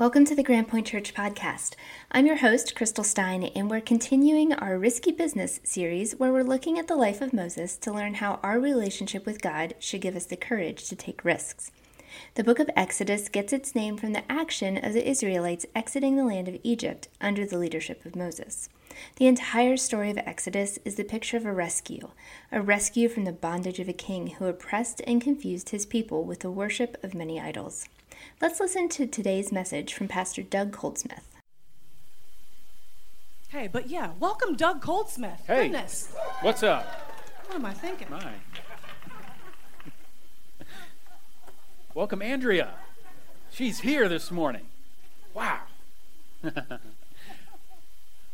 Welcome to the Grand Point Church podcast. I'm your host, Crystal Stein, and we're continuing our Risky Business series where we're looking at the life of Moses to learn how our relationship with God should give us the courage to take risks. The book of Exodus gets its name from the action of the Israelites exiting the land of Egypt under the leadership of Moses. The entire story of Exodus is the picture of a rescue, a rescue from the bondage of a king who oppressed and confused his people with the worship of many idols. Let's listen to today's message from Pastor Doug Coldsmith. Hey, but yeah, welcome Doug Coldsmith. Hey. Goodness. What's up? What am I thinking? My. Welcome, Andrea. She's here this morning. Wow.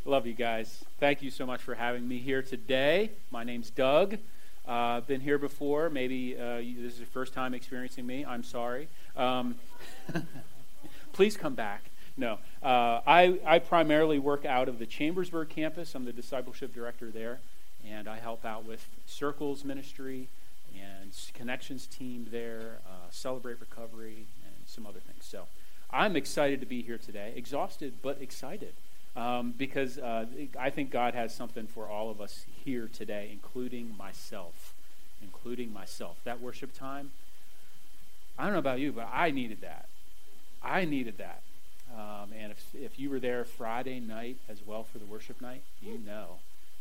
Love you guys. Thank you so much for having me here today. My name's Doug. Uh, been here before. Maybe uh, you, this is your first time experiencing me. I'm sorry. Um, please come back. No, uh, I, I primarily work out of the Chambersburg campus. I'm the discipleship director there, and I help out with Circles Ministry and Connections team there, uh, Celebrate Recovery, and some other things. So I'm excited to be here today. Exhausted, but excited. Um, because uh, I think God has something for all of us here today, including myself. Including myself. That worship time, I don't know about you, but I needed that. I needed that. Um, and if, if you were there Friday night as well for the worship night, you know,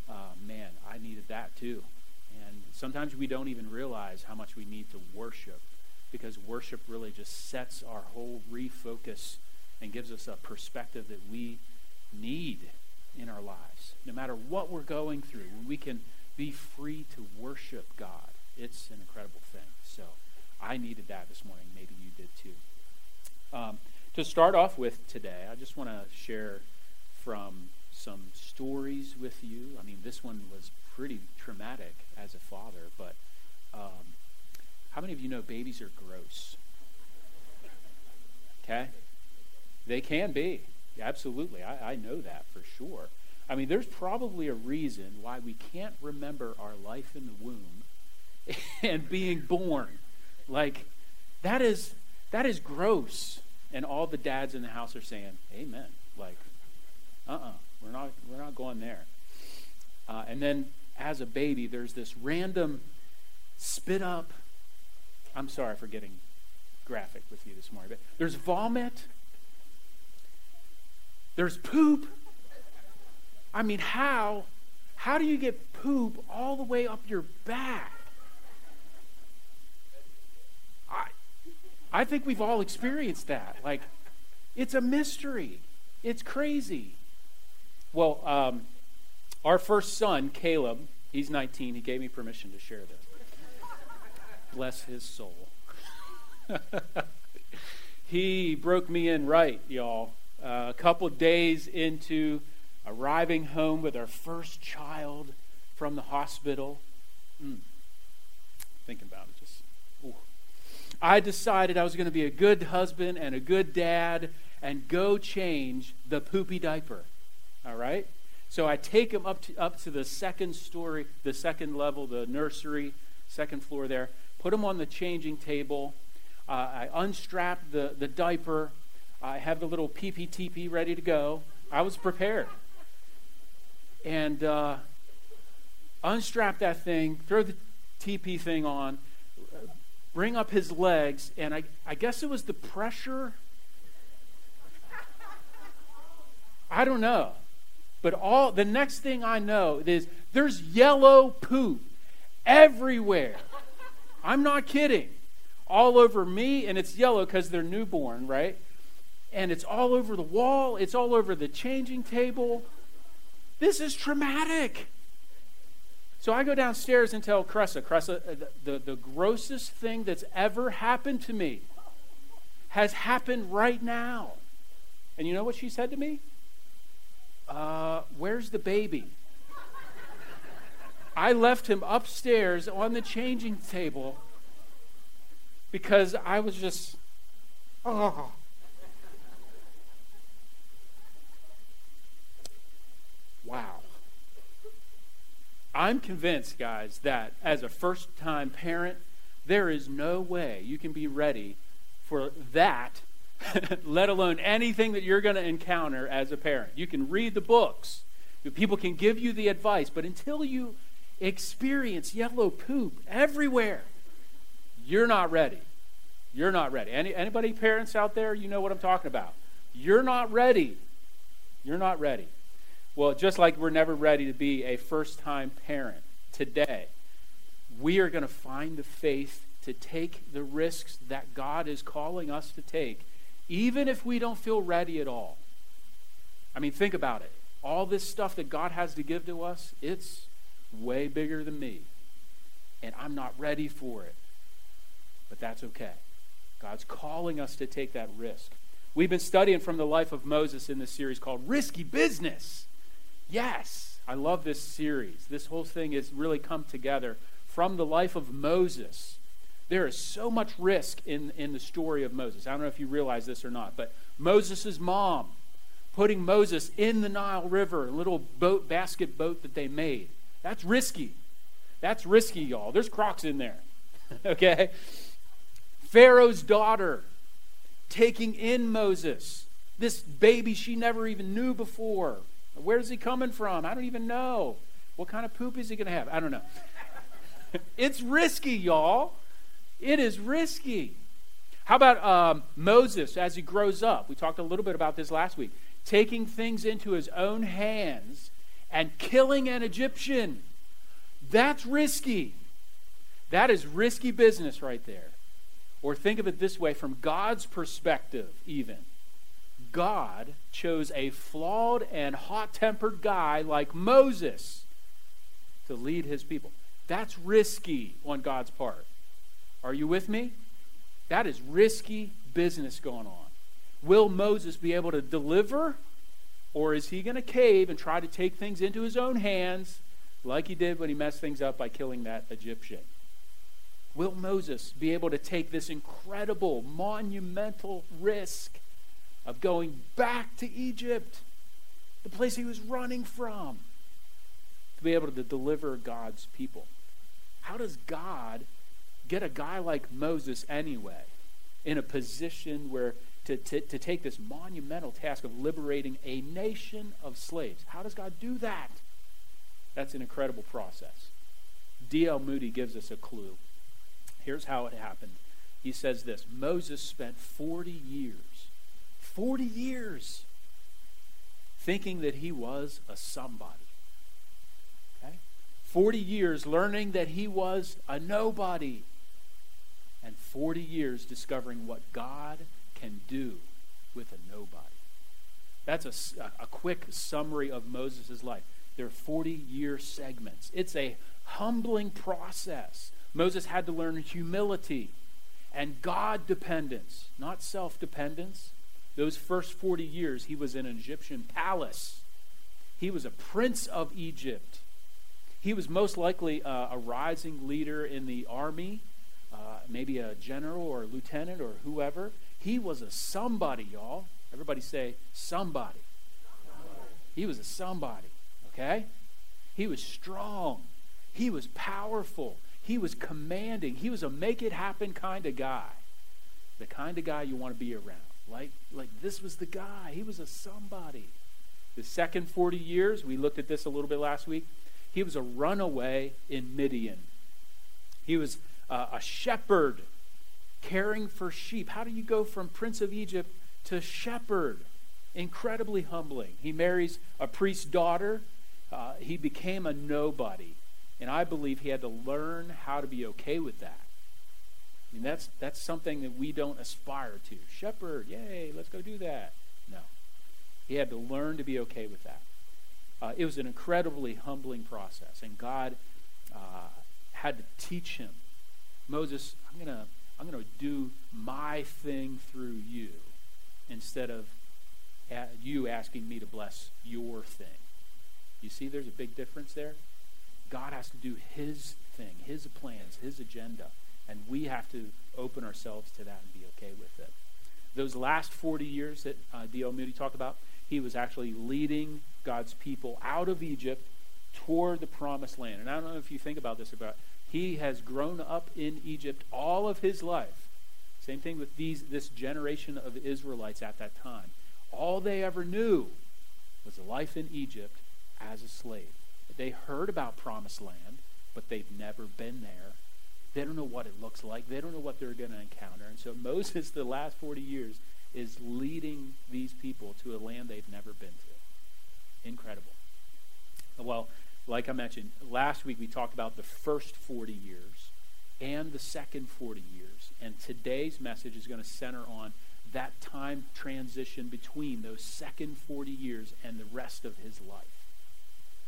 uh, man, I needed that too. And sometimes we don't even realize how much we need to worship because worship really just sets our whole refocus and gives us a perspective that we need in our lives. No matter what we're going through, when we can be free to worship God, it's an incredible thing. So I needed that this morning. Maybe you did too. Um, to start off with today, I just want to share from some stories with you. I mean, this one was pretty traumatic as a father, but um, how many of you know babies are gross? Okay? They can be. Absolutely. I, I know that for sure. I mean, there's probably a reason why we can't remember our life in the womb and being born. Like, that is that is gross. And all the dads in the house are saying, Amen. Like, uh-uh, we're not we're not going there. Uh, and then as a baby, there's this random spit up. I'm sorry for getting graphic with you this morning, but there's vomit there's poop. I mean, how? How do you get poop all the way up your back? I, I think we've all experienced that. Like, it's a mystery. It's crazy. Well, um, our first son, Caleb, he's 19. He gave me permission to share this. Bless his soul. he broke me in right, y'all uh, a couple days into arriving home with our first child from the hospital. Mm. Thinking about it, just. Ooh. I decided I was going to be a good husband and a good dad and go change the poopy diaper. All right? So I take him up to, up to the second story, the second level, the nursery, second floor there, put him on the changing table. Uh, I unstrap the, the diaper I have the little PPTP ready to go. I was prepared. And uh, unstrap that thing, throw the TP thing on, bring up his legs, and I, I guess it was the pressure. I don't know. But all the next thing I know is there's yellow poop everywhere. I'm not kidding. All over me, and it's yellow because they're newborn, right? And it's all over the wall, it's all over the changing table. This is traumatic. So I go downstairs and tell Cressa, Cressa, uh, the, the, grossest thing that's ever happened to me has happened right now. And you know what she said to me? Uh, where's the baby? I left him upstairs on the changing table because I was just, oh. Wow. I'm convinced, guys, that as a first time parent, there is no way you can be ready for that let alone anything that you're going to encounter as a parent. You can read the books, people can give you the advice, but until you experience yellow poop everywhere, you're not ready. You're not ready. Any, anybody parents out there, you know what I'm talking about. You're not ready. You're not ready. Well, just like we're never ready to be a first time parent today, we are going to find the faith to take the risks that God is calling us to take, even if we don't feel ready at all. I mean, think about it. All this stuff that God has to give to us, it's way bigger than me. And I'm not ready for it. But that's okay. God's calling us to take that risk. We've been studying from the life of Moses in this series called Risky Business. Yes, I love this series. This whole thing has really come together from the life of Moses. There is so much risk in, in the story of Moses. I don't know if you realize this or not, but Moses' mom putting Moses in the Nile River, a little boat, basket boat that they made. That's risky. That's risky, y'all. There's crocs in there. okay? Pharaoh's daughter taking in Moses, this baby she never even knew before. Where's he coming from? I don't even know. What kind of poop is he going to have? I don't know. it's risky, y'all. It is risky. How about um, Moses as he grows up? We talked a little bit about this last week. Taking things into his own hands and killing an Egyptian. That's risky. That is risky business right there. Or think of it this way from God's perspective, even. God chose a flawed and hot tempered guy like Moses to lead his people. That's risky on God's part. Are you with me? That is risky business going on. Will Moses be able to deliver, or is he going to cave and try to take things into his own hands like he did when he messed things up by killing that Egyptian? Will Moses be able to take this incredible, monumental risk of going back to Egypt, the place he was running from, to be able to deliver God's people. How does God get a guy like Moses anyway in a position where to, to, to take this monumental task of liberating a nation of slaves? How does God do that? That's an incredible process. D.L. Moody gives us a clue. Here's how it happened. He says this Moses spent 40 years 40 years thinking that he was a somebody. Okay? 40 years learning that he was a nobody. And 40 years discovering what God can do with a nobody. That's a, a quick summary of Moses' life. There are 40 year segments. It's a humbling process. Moses had to learn humility and God dependence, not self dependence. Those first 40 years, he was in an Egyptian palace. He was a prince of Egypt. He was most likely uh, a rising leader in the army, uh, maybe a general or a lieutenant or whoever. He was a somebody, y'all. Everybody say, somebody. somebody. He was a somebody, okay? He was strong. He was powerful. He was commanding. He was a make it happen kind of guy. The kind of guy you want to be around. Like, like this was the guy. He was a somebody. The second 40 years, we looked at this a little bit last week, he was a runaway in Midian. He was uh, a shepherd caring for sheep. How do you go from Prince of Egypt to shepherd? Incredibly humbling. He marries a priest's daughter. Uh, he became a nobody. And I believe he had to learn how to be okay with that mean, that's, that's something that we don't aspire to. Shepherd, yay, let's go do that. No. He had to learn to be okay with that. Uh, it was an incredibly humbling process, and God uh, had to teach him. Moses, I'm going to I'm going to do my thing through you instead of you asking me to bless your thing. You see, there's a big difference there. God has to do his thing, his plans, his agenda. And we have to open ourselves to that and be okay with it. Those last 40 years that uh, D.L. Moody talked about, he was actually leading God's people out of Egypt toward the promised land. And I don't know if you think about this about he has grown up in Egypt all of his life. Same thing with these, this generation of Israelites at that time. All they ever knew was a life in Egypt as a slave. They heard about promised land, but they've never been there. They don't know what it looks like. They don't know what they're going to encounter. And so Moses, the last 40 years, is leading these people to a land they've never been to. Incredible. Well, like I mentioned, last week we talked about the first 40 years and the second 40 years. And today's message is going to center on that time transition between those second 40 years and the rest of his life.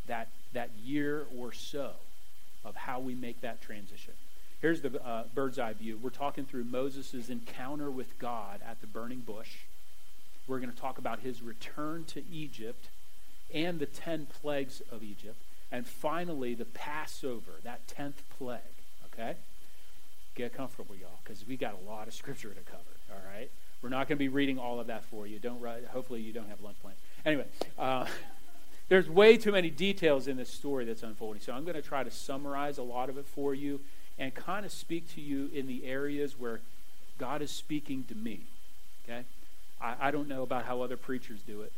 That, that year or so of how we make that transition. Here's the uh, bird's eye view. We're talking through Moses' encounter with God at the burning bush. We're going to talk about his return to Egypt and the ten plagues of Egypt. And finally, the Passover, that tenth plague. Okay? Get comfortable, y'all, because we got a lot of scripture to cover. All right? We're not going to be reading all of that for you. Don't write, hopefully you don't have lunch plans. Anyway, uh, there's way too many details in this story that's unfolding. So I'm going to try to summarize a lot of it for you and kind of speak to you in the areas where God is speaking to me. Okay? I, I don't know about how other preachers do it,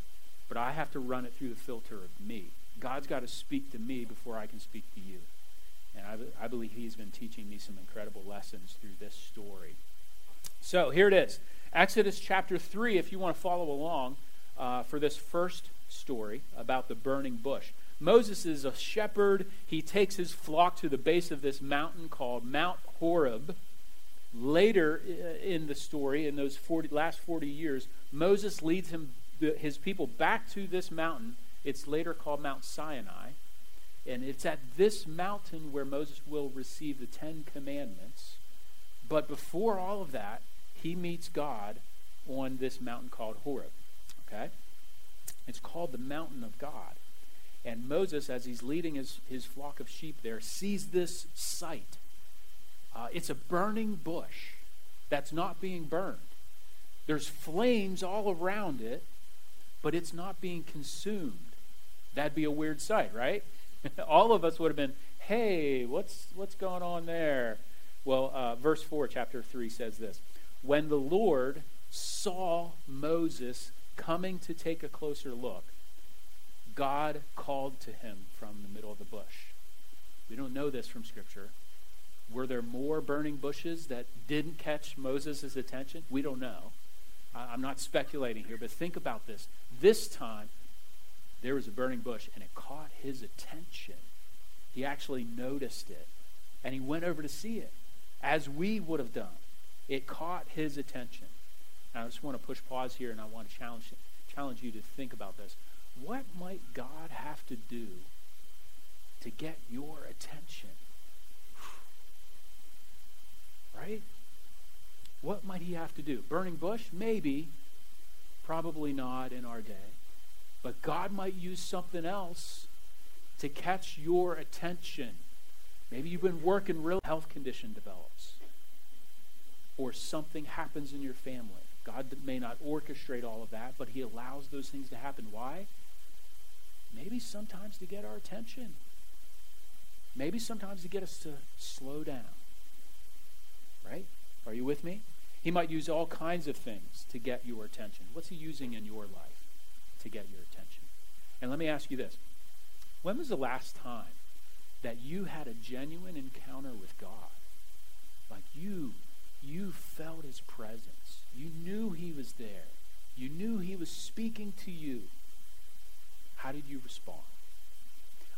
but I have to run it through the filter of me. God's got to speak to me before I can speak to you. And I, I believe He's been teaching me some incredible lessons through this story. So here it is Exodus chapter 3, if you want to follow along uh, for this first story about the burning bush. Moses is a shepherd. He takes his flock to the base of this mountain called Mount Horeb. Later uh, in the story, in those 40, last 40 years, Moses leads him, his people back to this mountain. It's later called Mount Sinai. And it's at this mountain where Moses will receive the Ten Commandments. But before all of that, he meets God on this mountain called Horeb. Okay? It's called the mountain of God. And Moses, as he's leading his, his flock of sheep there, sees this sight. Uh, it's a burning bush that's not being burned. There's flames all around it, but it's not being consumed. That'd be a weird sight, right? all of us would have been, hey, what's, what's going on there? Well, uh, verse 4, chapter 3 says this When the Lord saw Moses coming to take a closer look, God called to him from the middle of the bush. We don't know this from Scripture. Were there more burning bushes that didn't catch Moses' attention? We don't know. I'm not speculating here, but think about this. This time, there was a burning bush, and it caught his attention. He actually noticed it, and he went over to see it, as we would have done. It caught his attention. Now, I just want to push pause here, and I want to challenge, challenge you to think about this. What might God have to do to get your attention? Right? What might he have to do? Burning bush? Maybe. Probably not in our day. But God might use something else to catch your attention. Maybe you've been working real health condition develops. Or something happens in your family. God may not orchestrate all of that, but he allows those things to happen. Why? Maybe sometimes to get our attention. Maybe sometimes to get us to slow down. Right? Are you with me? He might use all kinds of things to get your attention. What's he using in your life to get your attention? And let me ask you this. When was the last time that you had a genuine encounter with God? Like you you felt his presence. You knew he was there. You knew he was speaking to you. How did you respond?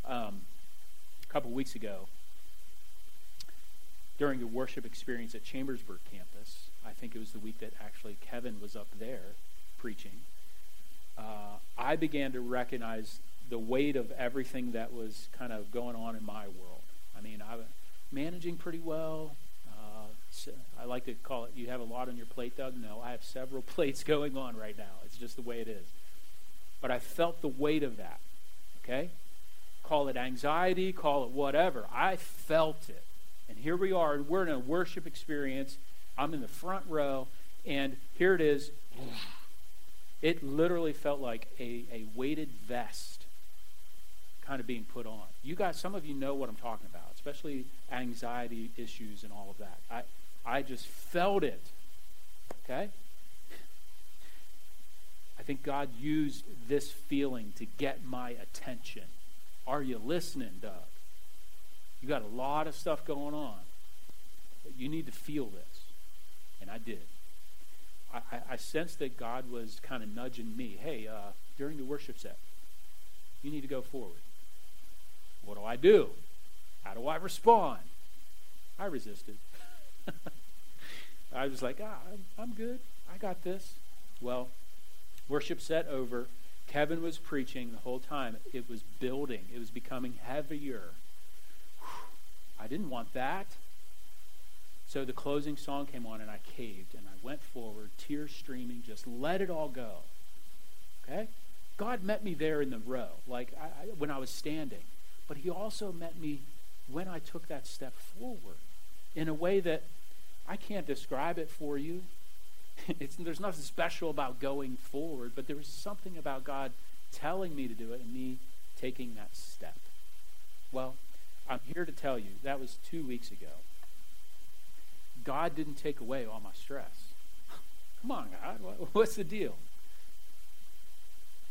Um, a couple weeks ago, during the worship experience at Chambersburg campus, I think it was the week that actually Kevin was up there preaching, uh, I began to recognize the weight of everything that was kind of going on in my world. I mean, I was managing pretty well. Uh, I like to call it, you have a lot on your plate, Doug. No, I have several plates going on right now. It's just the way it is. But I felt the weight of that. Okay? Call it anxiety, call it whatever. I felt it. And here we are. We're in a worship experience. I'm in the front row, and here it is. It literally felt like a, a weighted vest kind of being put on. You guys, some of you know what I'm talking about, especially anxiety issues and all of that. I, I just felt it. Okay? I think God used this feeling to get my attention. Are you listening, Doug? You got a lot of stuff going on. But you need to feel this. And I did. I, I, sensed that God was kind of nudging me. Hey, uh, during the worship set, you need to go forward. What do I do? How do I respond? I resisted. I was like, ah, I'm good. I got this. Well, worship set over. Kevin was preaching the whole time. It was building, it was becoming heavier. I didn't want that. So the closing song came on, and I caved, and I went forward, tears streaming, just let it all go. Okay? God met me there in the row, like I, I, when I was standing. But he also met me when I took that step forward in a way that I can't describe it for you. It's, there's nothing special about going forward, but there was something about God telling me to do it and me taking that step. Well, I'm here to tell you that was two weeks ago. God didn't take away all my stress. Come on, God, what's the deal?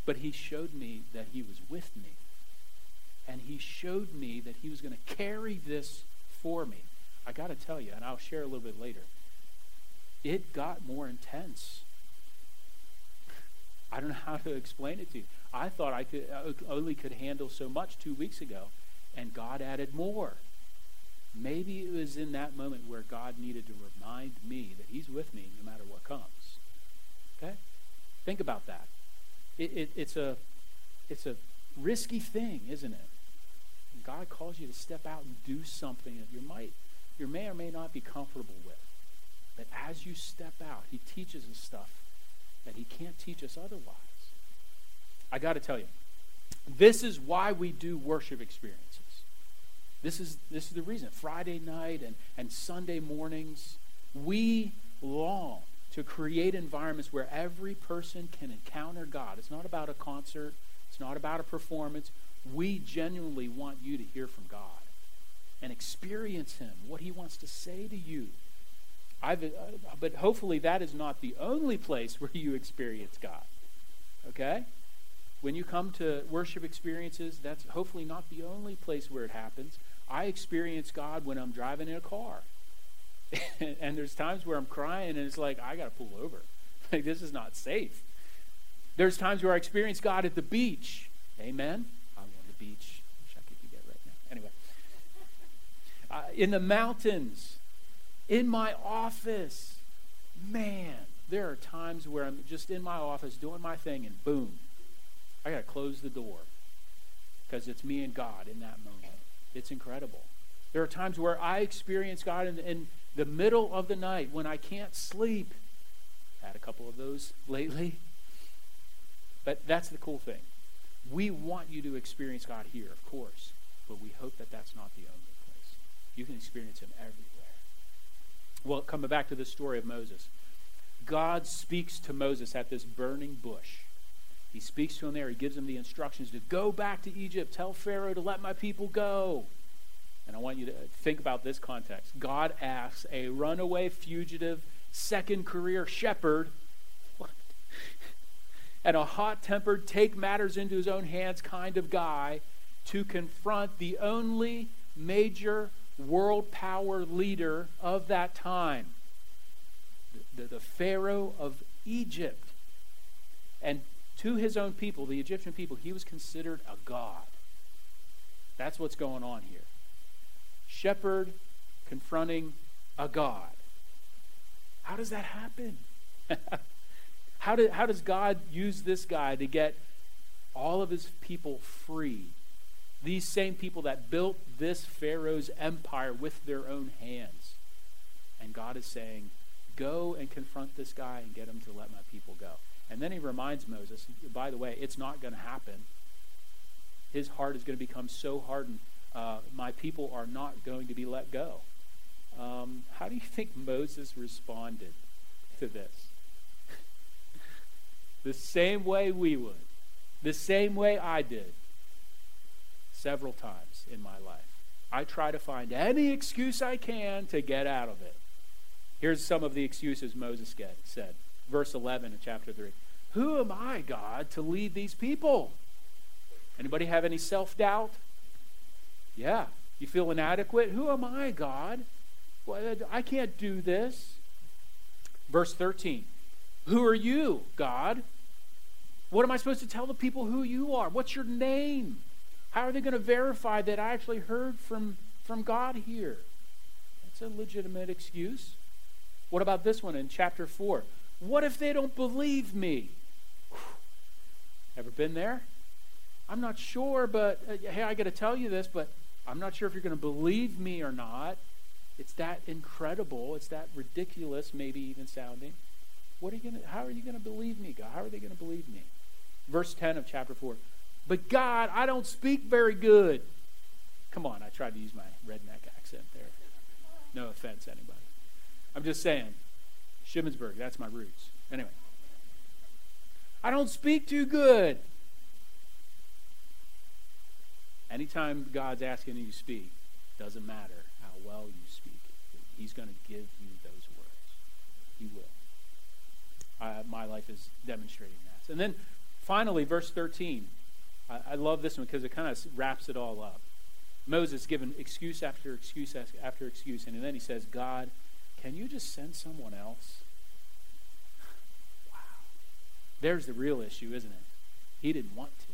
But He showed me that He was with me. And He showed me that He was going to carry this for me. I got to tell you, and I'll share a little bit later, it got more intense. I don't know how to explain it to you. I thought I could uh, only could handle so much two weeks ago, and God added more. Maybe it was in that moment where God needed to remind me that He's with me no matter what comes. Okay? Think about that. It, it, it's, a, it's a risky thing, isn't it? God calls you to step out and do something that you might, you may or may not be comfortable with. But as you step out, He teaches us stuff that He can't teach us otherwise. I got to tell you, this is why we do worship experiences. This is, this is the reason. Friday night and, and Sunday mornings, we long to create environments where every person can encounter God. It's not about a concert, it's not about a performance. We genuinely want you to hear from God and experience Him, what He wants to say to you. I've, uh, but hopefully, that is not the only place where you experience God. Okay? When you come to worship experiences, that's hopefully not the only place where it happens. I experience God when I'm driving in a car. and there's times where I'm crying and it's like, I got to pull over. Like, this is not safe. There's times where I experience God at the beach. Amen? I'm on the beach. I Wish I could do that right now. Anyway. Uh, in the mountains, in my office. Man, there are times where I'm just in my office doing my thing and boom, I got to close the door because it's me and God in that moment. It's incredible. There are times where I experience God in, in the middle of the night when I can't sleep. Had a couple of those lately. But that's the cool thing. We want you to experience God here, of course, but we hope that that's not the only place. You can experience Him everywhere. Well, coming back to the story of Moses, God speaks to Moses at this burning bush. He speaks to him there. He gives him the instructions to go back to Egypt. Tell Pharaoh to let my people go. And I want you to think about this context. God asks a runaway fugitive, second career shepherd, and a hot tempered, take matters into his own hands kind of guy to confront the only major world power leader of that time, the, the, Pharaoh of Egypt. And to his own people, the Egyptian people, he was considered a god. That's what's going on here. Shepherd confronting a god. How does that happen? how, do, how does God use this guy to get all of his people free? These same people that built this Pharaoh's empire with their own hands. And God is saying, Go and confront this guy and get him to let my people go. And then he reminds Moses, by the way, it's not going to happen. His heart is going to become so hardened. Uh, my people are not going to be let go. Um, how do you think Moses responded to this? the same way we would, the same way I did several times in my life. I try to find any excuse I can to get out of it. Here's some of the excuses Moses get, said. Verse 11 of chapter 3. Who am I, God, to lead these people? Anybody have any self doubt? Yeah. You feel inadequate? Who am I, God? Well, I can't do this. Verse 13. Who are you, God? What am I supposed to tell the people who you are? What's your name? How are they going to verify that I actually heard from, from God here? That's a legitimate excuse. What about this one in chapter 4? What if they don't believe me? Ever been there? I'm not sure, but uh, hey, I got to tell you this, but I'm not sure if you're going to believe me or not. It's that incredible. It's that ridiculous, maybe even sounding. What are you going to, how are you going to believe me, God? How are they going to believe me? Verse 10 of chapter 4. But God, I don't speak very good. Come on, I tried to use my redneck accent there. No offense, anybody. I'm just saying, Shippensburg, that's my roots. Anyway. I don't speak too good. Anytime God's asking you to speak, doesn't matter how well you speak, He's going to give you those words. He will. My life is demonstrating that. And then finally, verse 13. I, I love this one because it kind of wraps it all up. Moses given excuse after excuse after excuse, and then he says, God, can you just send someone else? Wow. There's the real issue, isn't it? He didn't want to.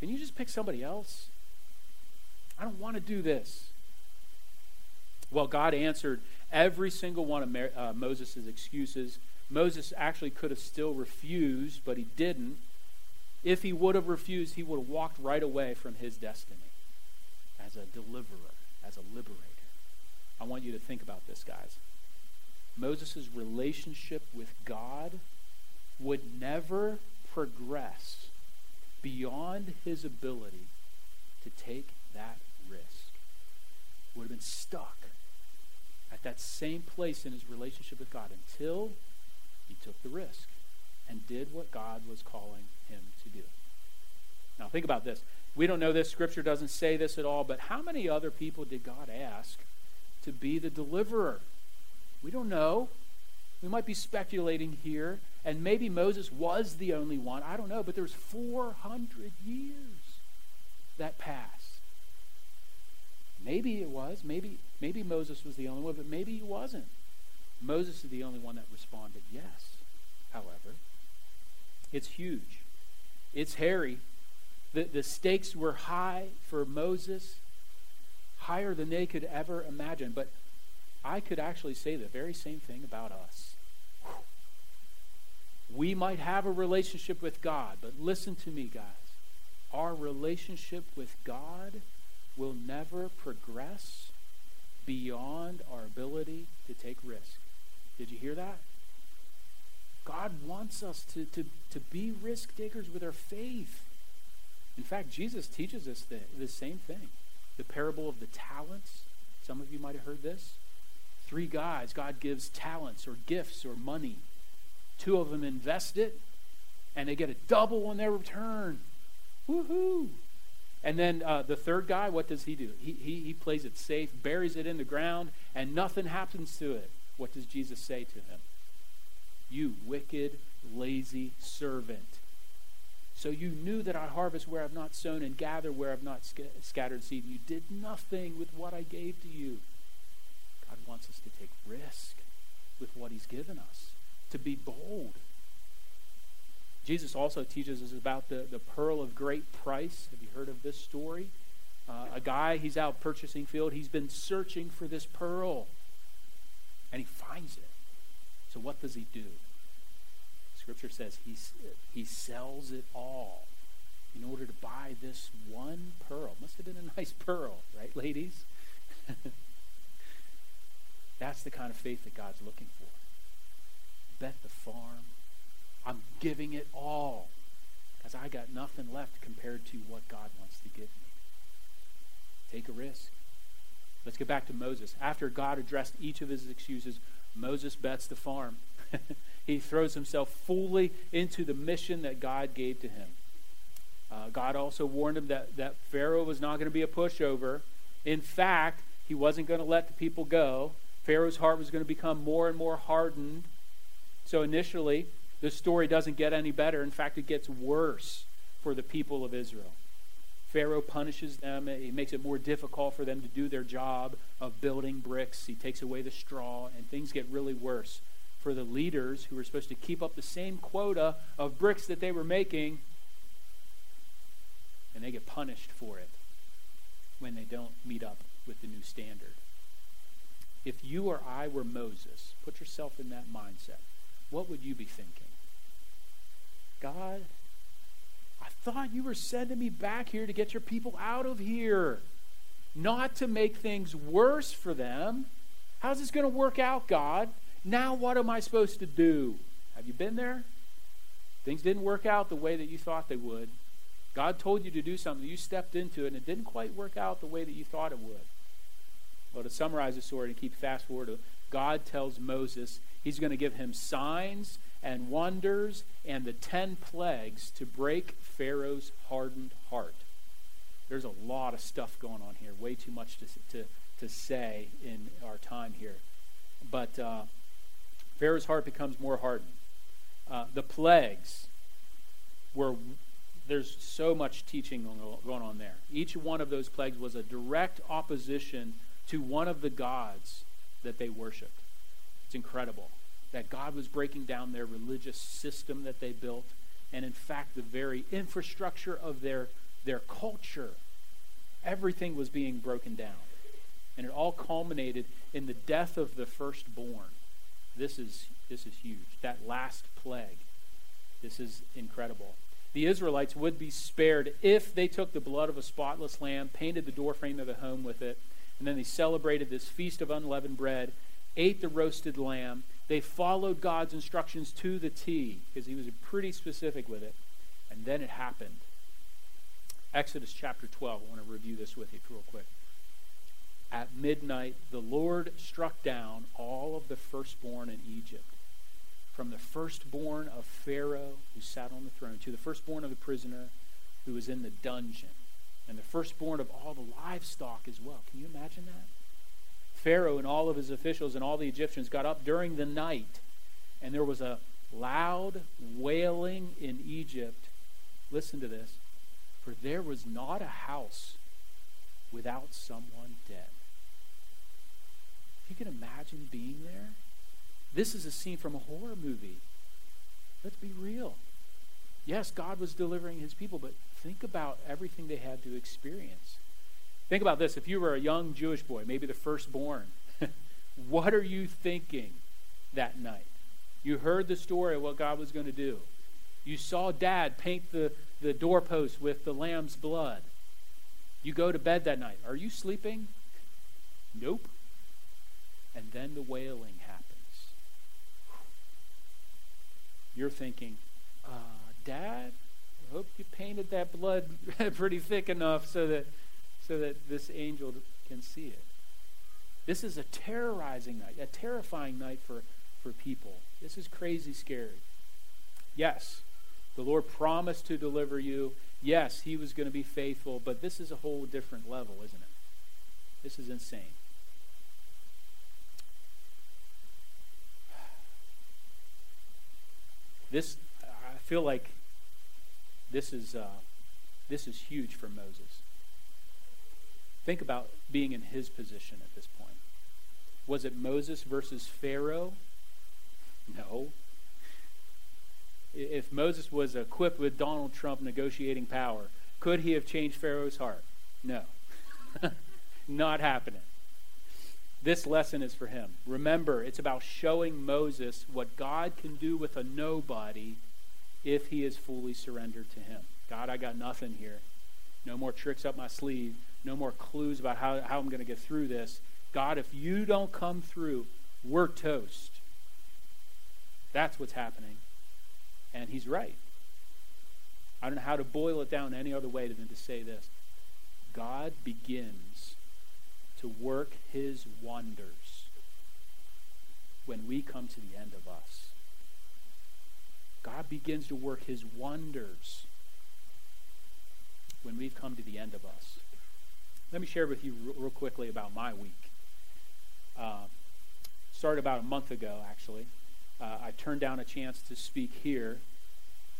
Can you just pick somebody else? I don't want to do this. Well, God answered every single one of uh, Moses' excuses. Moses actually could have still refused, but he didn't. If he would have refused, he would have walked right away from his destiny as a deliverer, as a liberator. I want you to think about this, guys. Moses' relationship with God would never progress beyond his ability to take that risk. Would have been stuck at that same place in his relationship with God until he took the risk and did what God was calling him to do. Now, think about this. We don't know this. Scripture doesn't say this at all, but how many other people did God ask to be the deliverer? We don't know. We might be speculating here, and maybe Moses was the only one. I don't know, but there's 400 years that passed. Maybe it was. Maybe, maybe Moses was the only one, but maybe he wasn't. Moses is the only one that responded yes, however. It's huge. It's hairy. The, the stakes were high for Moses, higher than they could ever imagine. But I could actually say the very same thing about us. We might have a relationship with God, but listen to me, guys. Our relationship with God will never progress beyond our ability to take risk. Did you hear that? God wants us to, to, to be risk takers with our faith. In fact, Jesus teaches us the, the same thing. The parable of the talents. Some of you might have heard this. Three guys, God gives talents or gifts or money. Two of them invest it, and they get a double on their return. Woohoo! And then uh, the third guy, what does he do? He, he, he plays it safe, buries it in the ground, and nothing happens to it. What does Jesus say to him? You wicked, lazy servant. So you knew that I harvest where I've not sown and gather where I've not sc- scattered seed. You did nothing with what I gave to you. God wants us to take risk with what He's given us, to be bold. Jesus also teaches us about the, the pearl of great price. Have you heard of this story? Uh, a guy, he's out purchasing field. He's been searching for this pearl, and he finds it. So what does he do? Scripture says he, he sells it all in order to buy this one pearl. Must have been a nice pearl, right, ladies? That's the kind of faith that God's looking for. Bet the farm. I'm giving it all because I got nothing left compared to what God wants to give me. Take a risk. Let's get back to Moses. After God addressed each of his excuses, Moses bets the farm. he throws himself fully into the mission that God gave to him. Uh, God also warned him that, that Pharaoh was not going to be a pushover. In fact, he wasn't going to let the people go. Pharaoh's heart was going to become more and more hardened. So initially, the story doesn't get any better. In fact, it gets worse for the people of Israel. Pharaoh punishes them. He makes it more difficult for them to do their job of building bricks. He takes away the straw, and things get really worse for the leaders who were supposed to keep up the same quota of bricks that they were making, and they get punished for it when they don't meet up with the new standard. If you or I were Moses, put yourself in that mindset, what would you be thinking? God, thought you were sending me back here to get your people out of here, not to make things worse for them. How's this going to work out, God? Now, what am I supposed to do? Have you been there? Things didn't work out the way that you thought they would. God told you to do something, you stepped into it, and it didn't quite work out the way that you thought it would. Well, to summarize the story and keep fast forward, God tells Moses he's going to give him signs and wonders and the ten plagues to break Pharaoh's hardened heart. There's a lot of stuff going on here, way too much to, to, to say in our time here. But uh, Pharaoh's heart becomes more hardened. Uh, the plagues were there's so much teaching going on there. Each one of those plagues was a direct opposition to one of the gods that they worshiped. It's incredible that God was breaking down their religious system that they built, and in fact, the very infrastructure of their, their culture. Everything was being broken down. And it all culminated in the death of the firstborn. This is, this is huge. That last plague. This is incredible. The Israelites would be spared if they took the blood of a spotless lamb, painted the doorframe of the home with it, and then they celebrated this feast of unleavened bread, ate the roasted lamb. They followed God's instructions to the T because he was pretty specific with it. And then it happened. Exodus chapter 12. I want to review this with you real quick. At midnight, the Lord struck down all of the firstborn in Egypt, from the firstborn of Pharaoh who sat on the throne to the firstborn of the prisoner who was in the dungeon, and the firstborn of all the livestock as well. Can you imagine that? Pharaoh and all of his officials and all the Egyptians got up during the night, and there was a loud wailing in Egypt. Listen to this. For there was not a house without someone dead. If You can imagine being there. This is a scene from a horror movie. Let's be real. Yes, God was delivering his people, but think about everything they had to experience. Think about this. If you were a young Jewish boy, maybe the firstborn, what are you thinking that night? You heard the story of what God was going to do. You saw dad paint the, the doorpost with the lamb's blood. You go to bed that night. Are you sleeping? Nope. And then the wailing happens. You're thinking, uh, Dad, I hope you painted that blood pretty thick enough so that so that this angel can see it. This is a terrorizing night, a terrifying night for, for people. This is crazy scary. Yes, the Lord promised to deliver you. Yes, he was going to be faithful, but this is a whole different level, isn't it? This is insane. This, I feel like this is, uh, this is huge for Moses. Think about being in his position at this point. Was it Moses versus Pharaoh? No. If Moses was equipped with Donald Trump negotiating power, could he have changed Pharaoh's heart? No. Not happening. This lesson is for him. Remember, it's about showing Moses what God can do with a nobody if he is fully surrendered to him. God, I got nothing here. No more tricks up my sleeve. No more clues about how, how I'm going to get through this. God, if you don't come through, we're toast. That's what's happening. And he's right. I don't know how to boil it down any other way than to say this God begins to work his wonders when we come to the end of us. God begins to work his wonders when we've come to the end of us. Let me share with you real, quickly about my week. Uh, started about a month ago, actually. Uh, I turned down a chance to speak here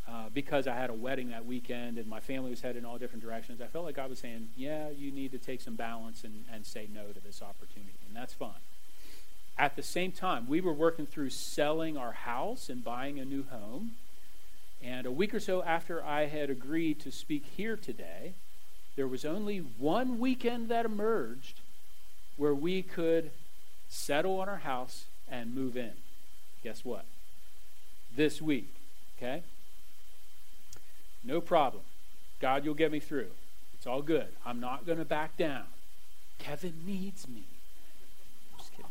uh, because I had a wedding that weekend and my family was headed in all different directions. I felt like God was saying, yeah, you need to take some balance and, and say no to this opportunity, and that's fine. At the same time, we were working through selling our house and buying a new home. And a week or so after I had agreed to speak here today, there was only one weekend that emerged where we could settle on our house and move in. Guess what? This week. Okay? No problem. God, you'll get me through. It's all good. I'm not going to back down. Kevin needs me. Just kidding.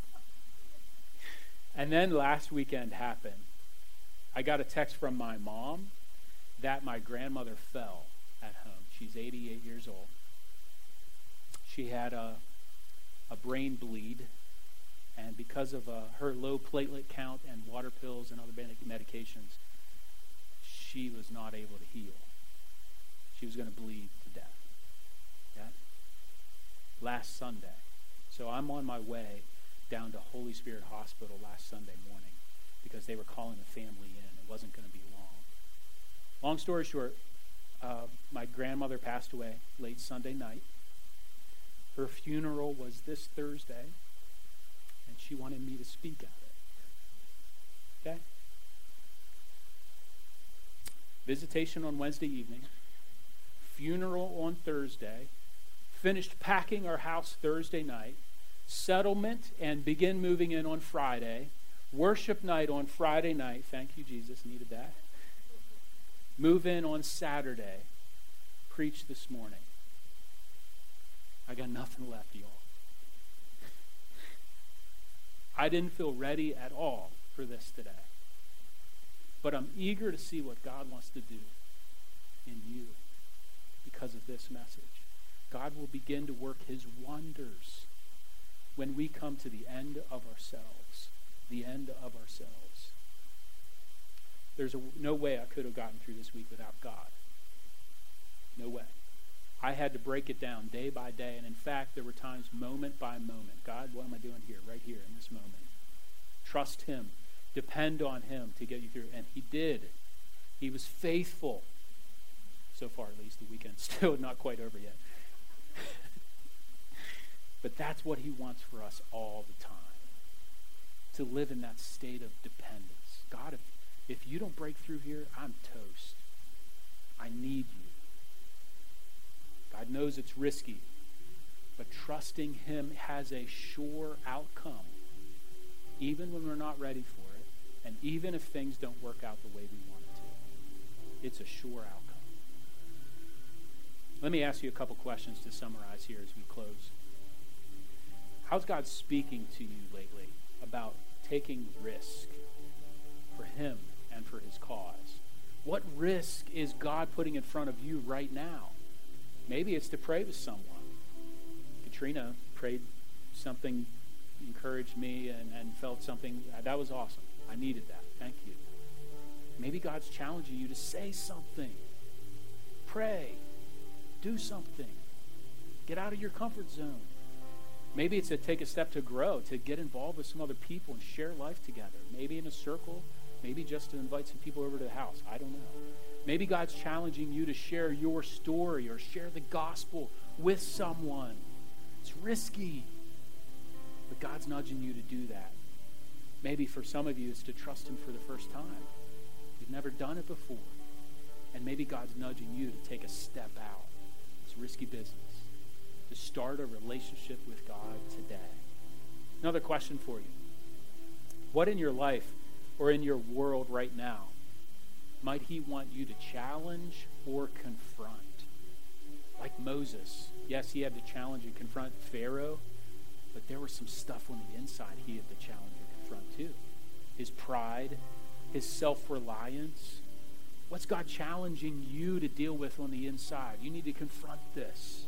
And then last weekend happened. I got a text from my mom that my grandmother fell. She's 88 years old. She had a, a brain bleed, and because of uh, her low platelet count and water pills and other medications, she was not able to heal. She was going to bleed to death. Last Sunday. So I'm on my way down to Holy Spirit Hospital last Sunday morning because they were calling the family in. It wasn't going to be long. Long story short, uh, my grandmother passed away late Sunday night. Her funeral was this Thursday, and she wanted me to speak at it. Okay? Visitation on Wednesday evening, funeral on Thursday, finished packing our house Thursday night, settlement and begin moving in on Friday, worship night on Friday night. Thank you, Jesus, needed that. Move in on Saturday, preach this morning. I got nothing left, y'all. I didn't feel ready at all for this today. But I'm eager to see what God wants to do in you because of this message. God will begin to work his wonders when we come to the end of ourselves. The end of ourselves. There's a, no way I could have gotten through this week without God. No way. I had to break it down day by day. And in fact, there were times, moment by moment. God, what am I doing here, right here, in this moment? Trust Him. Depend on Him to get you through. And He did. He was faithful. So far, at least, the weekend's still not quite over yet. but that's what He wants for us all the time to live in that state of dependence. God, if, if you don't break through here, I'm toast. I need you. God knows it's risky, but trusting Him has a sure outcome, even when we're not ready for it, and even if things don't work out the way we want it to. It's a sure outcome. Let me ask you a couple questions to summarize here as we close. How's God speaking to you lately about taking risk for Him and for His cause? What risk is God putting in front of you right now? Maybe it's to pray with someone. Katrina prayed something, encouraged me, and, and felt something. That was awesome. I needed that. Thank you. Maybe God's challenging you to say something. Pray. Do something. Get out of your comfort zone. Maybe it's to take a step to grow, to get involved with some other people and share life together. Maybe in a circle, maybe just to invite some people over to the house. I don't know. Maybe God's challenging you to share your story or share the gospel with someone. It's risky, but God's nudging you to do that. Maybe for some of you, it's to trust Him for the first time. You've never done it before. And maybe God's nudging you to take a step out. It's risky business. To start a relationship with God today. Another question for you What in your life or in your world right now might he want you to challenge or confront? Like Moses. Yes, he had to challenge and confront Pharaoh, but there was some stuff on the inside he had to challenge and confront too. His pride, his self reliance. What's God challenging you to deal with on the inside? You need to confront this.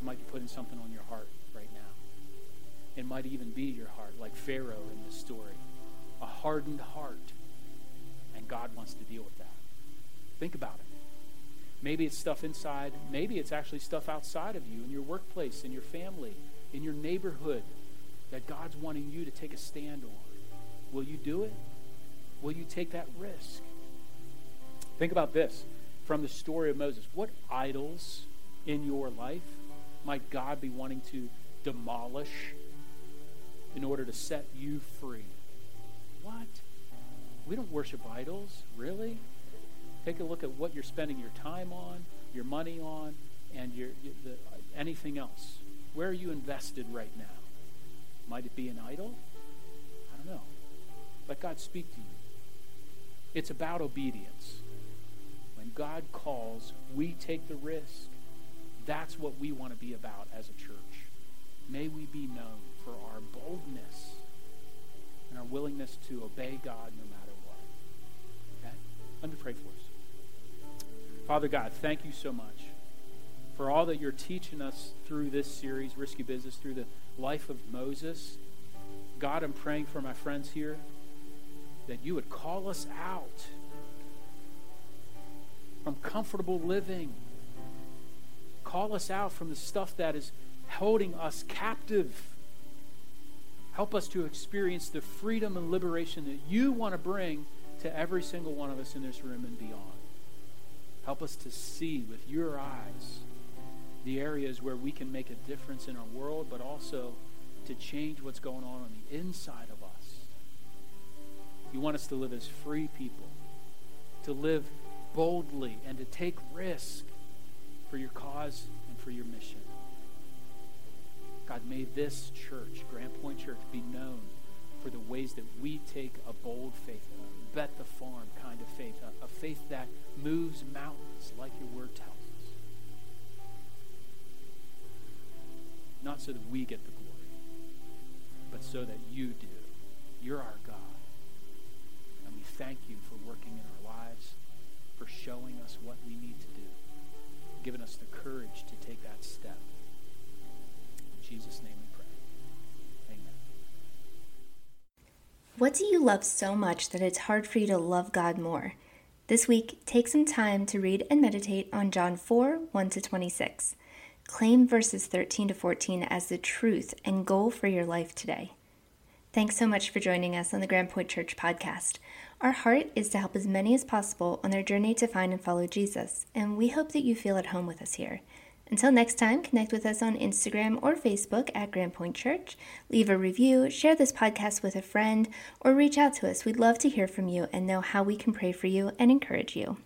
Might be putting something on your heart right now. It might even be your heart, like Pharaoh in this story. Hardened heart And God wants to deal with that. Think about it. Maybe it's stuff inside. Maybe it's actually stuff outside of you, in your workplace, in your family, in your neighborhood. that God's wanting you to take a stand on. Will you do it? Will you take that risk? Think about this from the story of Moses. What idols in your life might God be wanting to demolish in order to set you free? What? We don't worship idols, really? Take a look at what you're spending your time on, your money on, and your, the, anything else. Where are you invested right now? Might it be an idol? I don't know. Let God speak to you. It's about obedience. When God calls, we take the risk. That's what we want to be about as a church. May we be known for our boldness and our willingness to obey God no matter what. Okay? Let me pray for us. Father God, thank you so much for all that you're teaching us through this series, Risky Business, through the life of Moses. God, I'm praying for my friends here that you would call us out from comfortable living. Call us out from the stuff that is holding us captive. Help us to experience the freedom and liberation that you want to bring to every single one of us in this room and beyond. Help us to see with your eyes the areas where we can make a difference in our world, but also to change what's going on on the inside of us. You want us to live as free people, to live boldly, and to take risk for your cause and for your mission. God, may this church, Grand Point Church, be known for the ways that we take a bold faith, a bet the farm kind of faith, a, a faith that moves mountains like your word tells us. Not so that we get the glory, but so that you do. You're our God. And we thank you for working in our lives, for showing us what we need to do, giving us the courage to take that step. Jesus' name we pray. Amen. What do you love so much that it's hard for you to love God more? This week, take some time to read and meditate on John 4 1 to 26. Claim verses 13 to 14 as the truth and goal for your life today. Thanks so much for joining us on the Grand Point Church podcast. Our heart is to help as many as possible on their journey to find and follow Jesus, and we hope that you feel at home with us here. Until next time, connect with us on Instagram or Facebook at Grand Point Church. Leave a review, share this podcast with a friend, or reach out to us. We'd love to hear from you and know how we can pray for you and encourage you.